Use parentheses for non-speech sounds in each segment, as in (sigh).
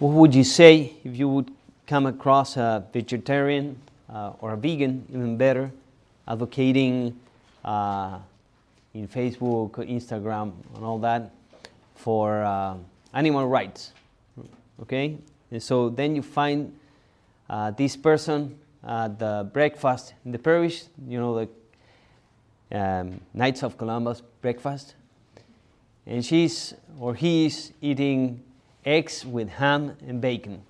What would you say if you would come across a vegetarian uh, or a vegan, even better, advocating uh, in Facebook, Instagram, and all that for uh, animal rights? Okay? And so then you find uh, this person at the breakfast in the parish, you know, the um, Knights of Columbus breakfast, and she's or he's eating eggs with ham and bacon.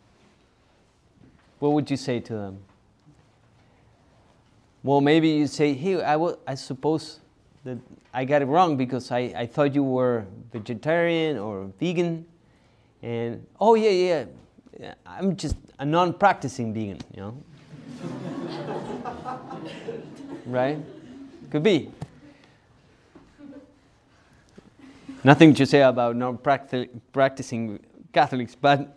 What would you say to them? Well, maybe you say, hey, I, suppose that I got it wrong because I, I thought you were vegetarian or vegan. And, oh, yeah, yeah, I'm just a non practicing vegan, you know? (laughs) right? Could be. Nothing to say about non practicing Catholics, but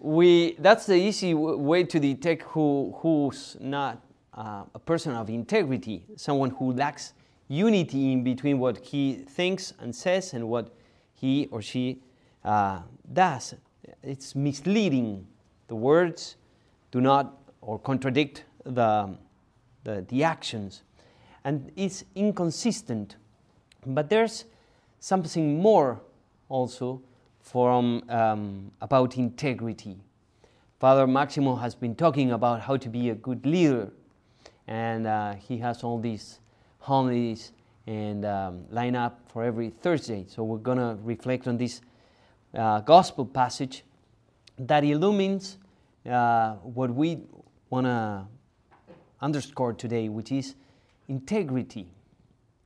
we, that's the easy way to detect who, who's not uh, a person of integrity, someone who lacks unity in between what he thinks and says and what he or she uh, does. It's misleading. The words do not or contradict the, the, the actions, and it's inconsistent. But there's something more also from um, about integrity. Father Maximo has been talking about how to be a good leader, and uh, he has all these homilies and um, line up for every Thursday. So we're going to reflect on this uh, gospel passage that illumines uh, what we want to underscore today, which is integrity.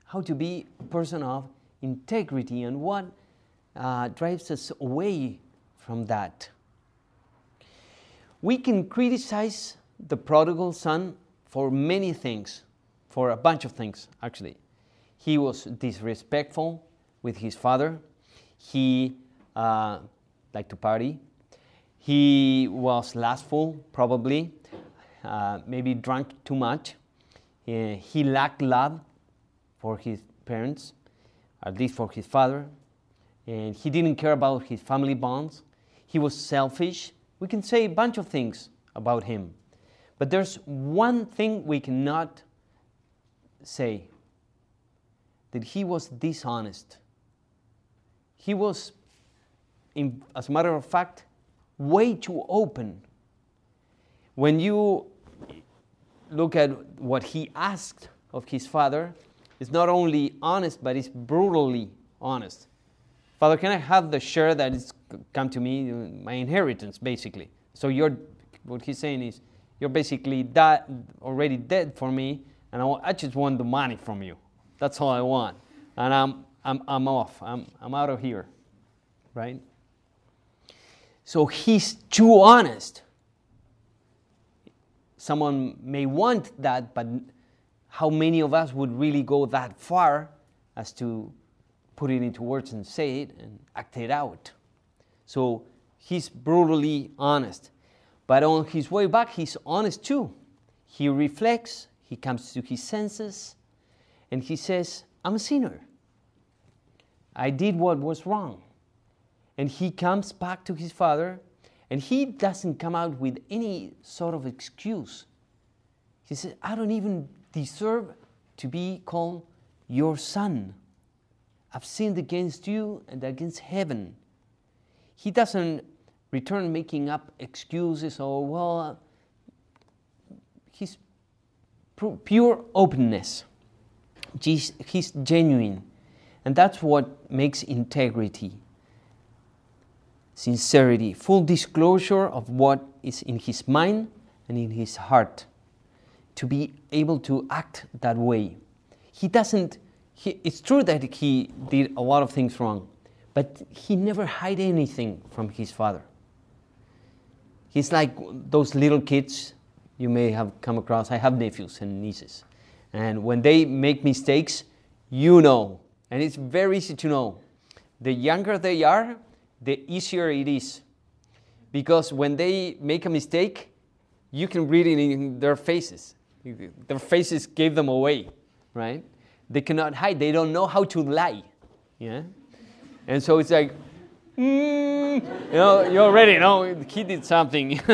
How to be a person of integrity and what uh, drives us away from that. We can criticize the prodigal son for many things, for a bunch of things, actually. He was disrespectful with his father. He uh, liked to party. He was lustful, probably. Uh, maybe drank too much. Uh, he lacked love for his parents, at least for his father and he didn't care about his family bonds. He was selfish. We can say a bunch of things about him. But there's one thing we cannot say that he was dishonest. He was, in, as a matter of fact, way too open. When you look at what he asked of his father, it's not only honest, but it's brutally honest. Father, can I have the share that is come to me, my inheritance, basically? So you're, what he's saying is, you're basically that already dead for me, and I, I just want the money from you. That's all I want. And I'm, I'm, I'm off. I'm, I'm out of here. Right? So he's too honest. Someone may want that, but how many of us would really go that far as to put it into words and say it and act it out. So he's brutally honest. But on his way back, he's honest too. He reflects, he comes to his senses, and he says, I'm a sinner. I did what was wrong. And he comes back to his father, and he doesn't come out with any sort of excuse. He says, I don't even deserve to be called your son. I've sinned against you and against heaven. He doesn't return making up excuses or, well, he's pure openness. He's, he's genuine. And that's what makes integrity sincerity, full disclosure of what is in his mind and in his heart, to be able to act that way. He doesn't he, it's true that he did a lot of things wrong, but he never hid anything from his father. He's like those little kids you may have come across. I have nephews and nieces. And when they make mistakes, you know. And it's very easy to know. The younger they are, the easier it is. Because when they make a mistake, you can read it in their faces. Their faces gave them away, right? They cannot hide. They don't know how to lie. Yeah? And so it's like, mm, you know, you already know he did something. (laughs)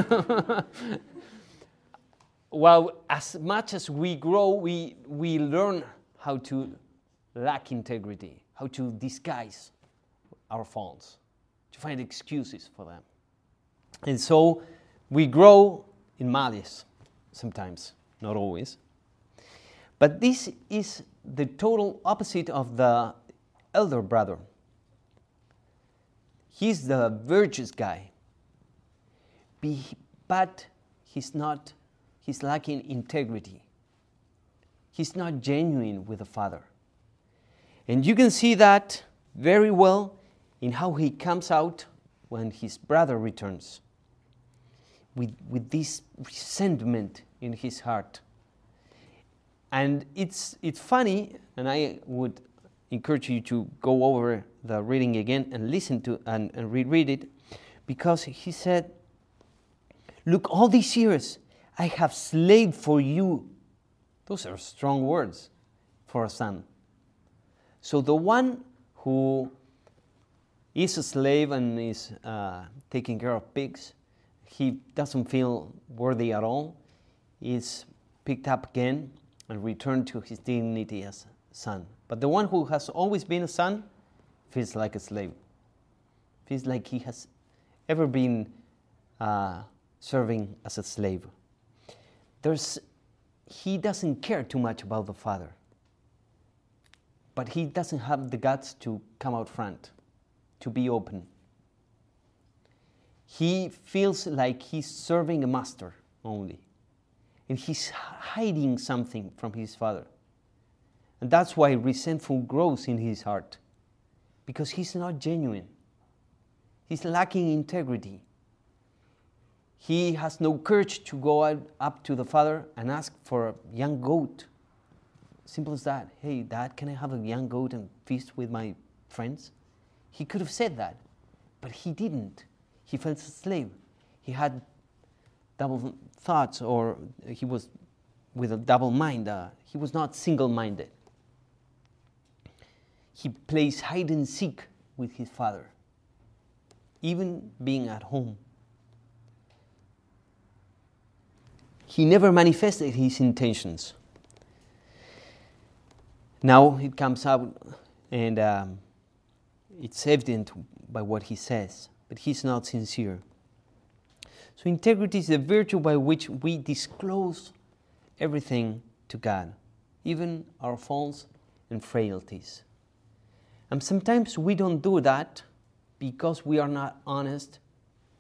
well, as much as we grow, we, we learn how to lack integrity, how to disguise our faults, to find excuses for them. And so we grow in malice sometimes, not always. But this is the total opposite of the elder brother. He's the virtuous guy, but he's not, he's lacking integrity. He's not genuine with the Father. And you can see that very well in how he comes out when his brother returns with, with this resentment in his heart. And it's, it's funny, and I would encourage you to go over the reading again and listen to and, and reread it, because he said, Look, all these years I have slaved for you. Those are strong words for a son. So the one who is a slave and is uh, taking care of pigs he doesn't feel worthy at all, is picked up again and return to his dignity as son. But the one who has always been a son feels like a slave, feels like he has ever been uh, serving as a slave. There's, he doesn't care too much about the father, but he doesn't have the guts to come out front, to be open he feels like he's serving a master only. And he's hiding something from his father. And that's why resentful grows in his heart. Because he's not genuine. He's lacking integrity. He has no courage to go up to the father and ask for a young goat. Simple as that. Hey, dad, can I have a young goat and feast with my friends? He could have said that, but he didn't he felt a slave. He had double thoughts, or he was with a double mind. Uh, he was not single minded. He plays hide and seek with his father, even being at home. He never manifested his intentions. Now it comes out, and um, it's evident by what he says but he's not sincere. So, integrity is the virtue by which we disclose everything to God, even our faults and frailties. And sometimes we don't do that because we are not honest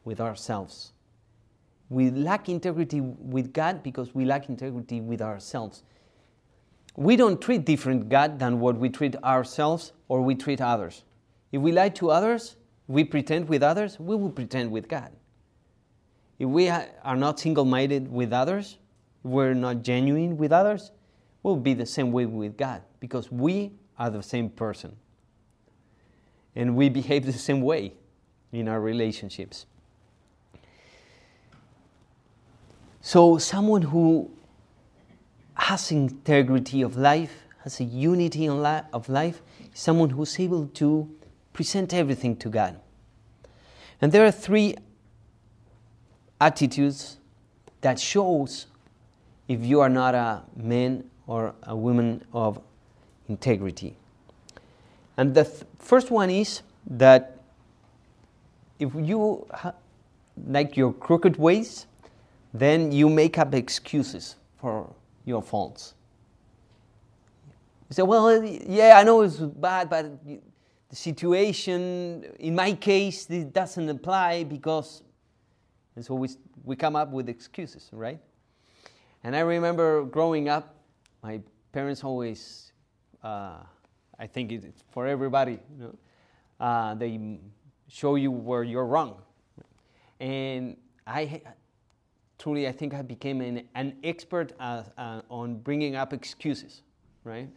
with ourselves. We lack integrity with God because we lack integrity with ourselves. We don't treat different God than what we treat ourselves or we treat others. If we lie to others, we pretend with others, we will pretend with God. If we are not single minded with others, we're not genuine with others, we'll be the same way with God because we are the same person. And we behave the same way in our relationships. So, someone who has integrity of life, has a unity of life, someone who's able to present everything to God. And there are three attitudes that shows if you are not a man or a woman of integrity. And the th- first one is that if you ha- like your crooked ways, then you make up excuses for your faults. You say, well, yeah, I know it's bad, but the situation, in my case, this doesn't apply because, and so we, we come up with excuses, right? And I remember growing up, my parents always, uh, I think it's for everybody, you know, uh, they show you where you're wrong. And I truly, I think I became an, an expert uh, uh on bringing up excuses, right?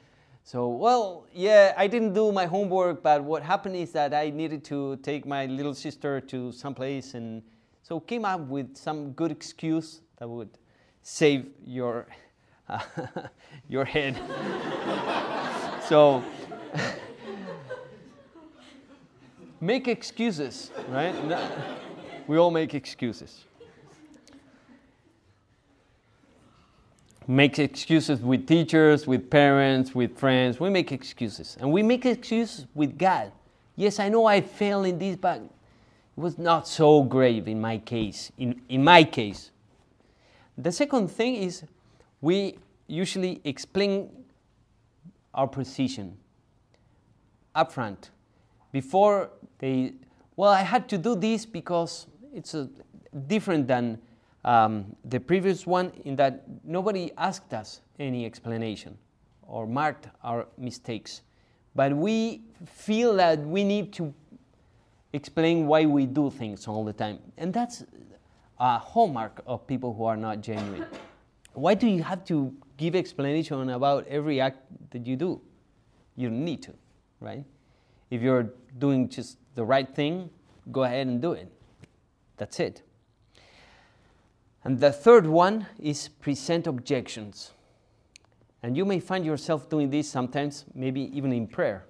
So, well, yeah, I didn't do my homework, but what happened is that I needed to take my little sister to some place, and so came up with some good excuse that would save your uh, (laughs) your head. (laughs) so. (laughs) make excuses, right? We all make excuses. Make excuses with teachers, with parents, with friends. We make excuses. And we make excuses with God. Yes, I know I failed in this, but was not so grave in my case. In, in my case. The second thing is we usually explain our position upfront before they well i had to do this because it's a, different than um, the previous one in that nobody asked us any explanation or marked our mistakes but we feel that we need to explain why we do things all the time and that's a hallmark of people who are not genuine why do you have to give explanation about every act that you do you need to right if you're doing just the right thing, go ahead and do it. That's it. And the third one is present objections. And you may find yourself doing this sometimes, maybe even in prayer.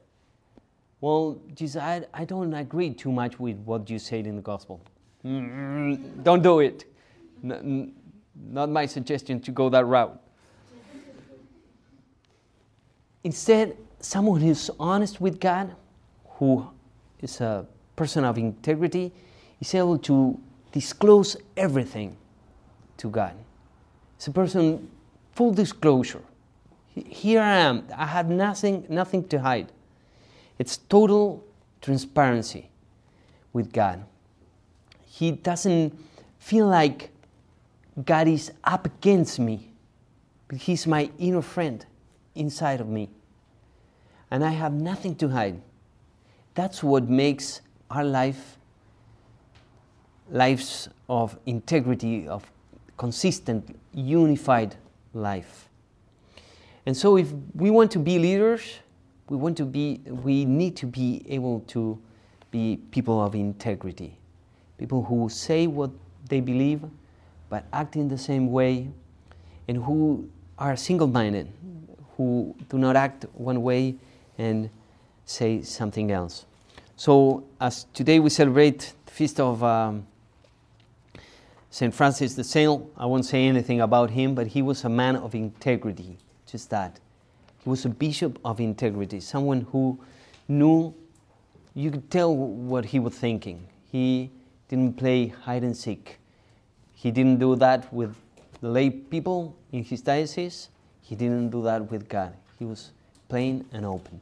Well, Jesus, I, I don't agree too much with what you said in the gospel. Mm, don't do it. N- not my suggestion to go that route. Instead, someone who's honest with God who is a person of integrity is able to disclose everything to God. It's a person full disclosure. Here I am. I have nothing, nothing to hide. It's total transparency with God. He doesn't feel like God is up against me, but He's my inner friend inside of me. And I have nothing to hide. That's what makes our life lives of integrity, of consistent, unified life. And so if we want to be leaders, we want to be we need to be able to be people of integrity. People who say what they believe but act in the same way and who are single-minded, who do not act one way and say something else. So, as today we celebrate the feast of um, St. Francis de Sales, I won't say anything about him, but he was a man of integrity, just that. He was a bishop of integrity, someone who knew, you could tell what he was thinking. He didn't play hide and seek. He didn't do that with the lay people in his diocese. He didn't do that with God. He was plain and open.